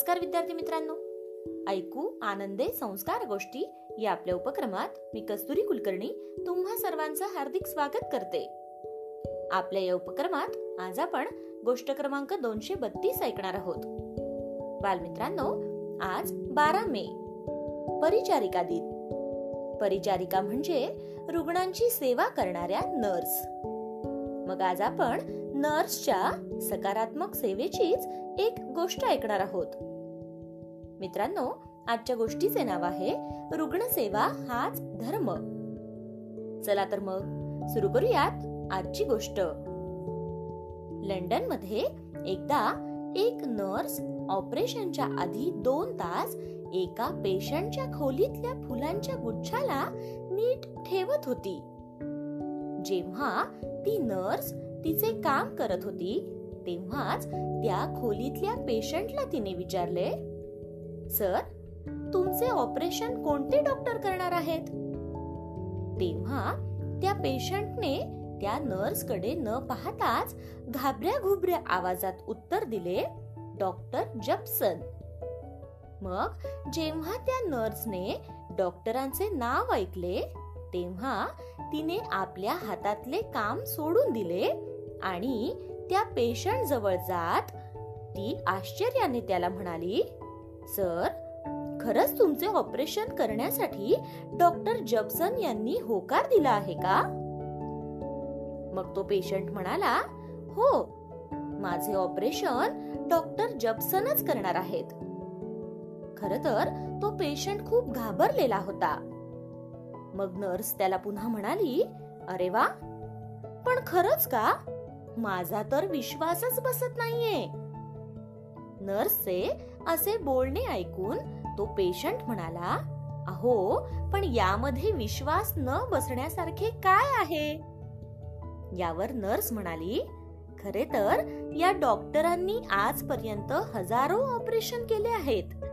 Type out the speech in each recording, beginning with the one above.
नमस्कार विद्यार्थी मित्रांनो. ऐकू आनंदे संस्कार गोष्टी या आपल्या उपक्रमात मी कस्तुरी कुलकर्णी तुम्हा सर्वांचं हार्दिक स्वागत करते. आपल्या या उपक्रमात आज आपण गोष्ट क्रमांक दोनशे बत्तीस ऐकणार आहोत. बालमित्रांनो आज बारा मे परिचारिका दिन. परिचारिका म्हणजे रुग्णांची सेवा करणाऱ्या नर्स. मग आज आपण नर्सच्या सकारात्मक सेवेचीच एक गोष्ट ऐकणार आहोत. मित्रांनो आजच्या गोष्टीचे नाव आहे रुग्णसेवा हाच धर्म. चला तर मग सुरू करूयात आजची गोष्ट. लंडनमध्ये एकदा एक नर्स ऑपरेशनच्या आधी दोन तास एका पेशंटच्या खोलीतल्या फुलांच्या गुच्छाला नीट ठेवत होती. जेव्हा ती नर्स तिचे काम करत होती तेव्हाच त्या खोलीतल्या पेशंटला तिने विचारले सर तुमचे ऑपरेशन कोणते डॉक्टर करणार आहेत? तेव्हा त्या पेशंटने त्या नर्सकडे न पाहताच घाबऱ्या घुबऱ्या आवाजात उत्तर दिले डॉक्टर जप्सन. मग जेव्हा त्या नर्सने डॉक्टरांचे नाव ऐकले तेव्हा तिने आपल्या हातातले काम सोडून दिले आणि त्या पेशंट जवळ जात ती आश्चर्याने त्याला म्हणाली सर खरंच तुमचे ऑपरेशन करण्यासाठी डॉक्टर जब्सन यांनी होकार दिला आहे का? मग तो पेशंट म्हणाला हो माझे ऑपरेशन डॉक्टर जब्सनच करणार आहेत. खर तर तो पेशंट खूप घाबरलेला होता. मग नर्स त्याला पुन्हा म्हणाली अरे वा पण खरंच का? माझा तर विश्वासच बसत नाहीये. नर्सचे असे बोलणे ऐकून तो पेशंट म्हणाला अहो पण यामध्ये विश्वास न बसण्यासारखे काय आहे? यावर नर्स म्हणाली खरे तर या डॉक्टरांनी आजपर्यंत हजारो ऑपरेशन केले आहेत.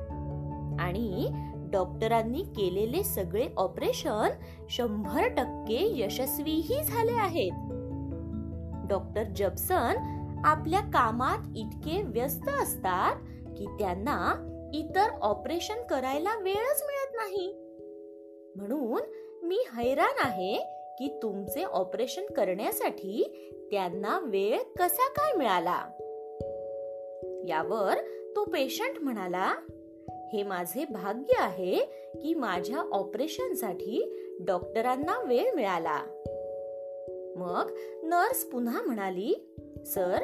आणि डॉक्टरांनी केलेले सगळे ऑपरेशन शंभर टक्के यशस्वीही झाले आहेत. डॉक्टर जब्सन आपल्या कामात इतके व्यस्त असतात की त्यांना इतर ऑपरेशन करायला वेळच मिळत नाही. म्हणून मी हैराण आहे की तुमचे ऑपरेशन करण्यासाठी त्यांना वेळ कसा काय मिळाला? यावर तो पेशंट म्हणाला हे माझे भाग्य आहे की माझ्या ऑपरेशनसाठी डॉक्टरांना वेळ मिळाला. मग नर्स पुन्हा म्हणाली सर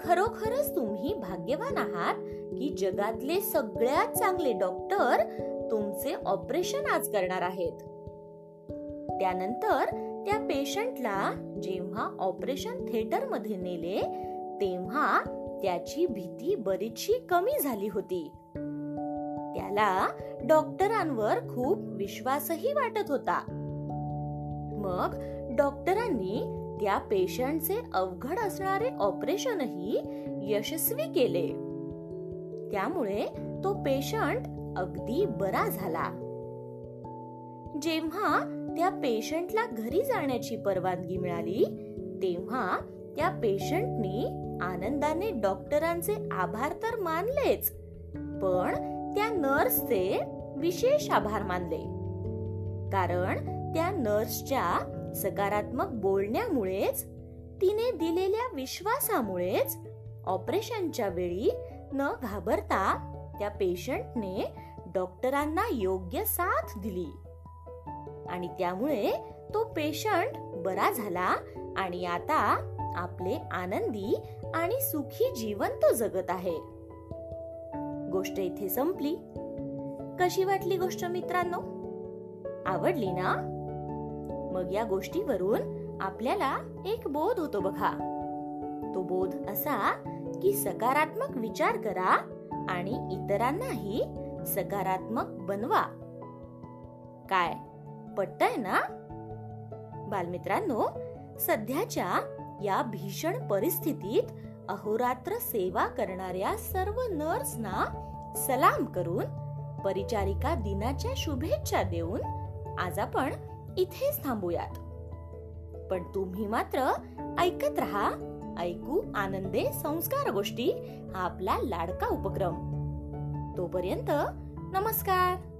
खरोखरच तुम्ही भाग्यवान आहात की जगातले सगळ्यात चांगले डॉक्टर तुमचे ऑपरेशन आज करणार आहेत. त्यानंतर त्या पेशंटला जेव्हा ऑपरेशन थिएटरमध्ये नेले तेव्हा त्याची भीती बरीचशी कमी झाली होती. त्याला डॉक्टरांवर खूप विश्वासही वाटत होता. मग डॉक्टरांनी त्या पेशंटचे अवघड असणारे ऑपरेशनही यशस्वी केले. त्यामुळे तो पेशंट अगदी बरा झाला. जेव्हा त्या पेशंटला घरी जाण्याची परवानगी मिळाली तेव्हा त्या पेशंटनी आनंदाने डॉक्टरांचे आभार तर मानलेच पण त्या नर्सचे विशेष आभार मानले. कारण त्या नर्सच्या सकारात्मक बोलण्यामुळेच तिने दिलेल्या विश्वासामुळेच ऑपरेशनच्या वेळी न घाबरता त्या पेशंटने डॉक्टरांना योग्य साथ दिली. आणि त्यामुळे तो पेशंट बरा झाला आणि आता आपले आनंदी आणि सुखी जीवन तो जगत आहे. गोष्ट इथे संपली. कशी वाटली गोष्ट मित्रांनो? आवडली ना? मग या गोष्टीवरून आपल्याला एक बोध होतो बघा. तो बोध असा की सकारात्मक विचार करा आणि इतरांनाही सकारात्मक बनवा. काय? पटतय ना? बालमित्रांनो सध्याच्या या भीषण परिस्थितीत अहोरात्र सेवा करणाऱ्या सर्व नर्सना सलाम करून परिचारिका दिनाच्या शुभेच्छा देऊन आज आपण इथेच थांबूयात. पण तुम्ही मात्र ऐकत राहा. ऐकू आनंदे संस्कार गोष्टी हा आपला लाडका उपक्रम. तोपर्यंत नमस्कार.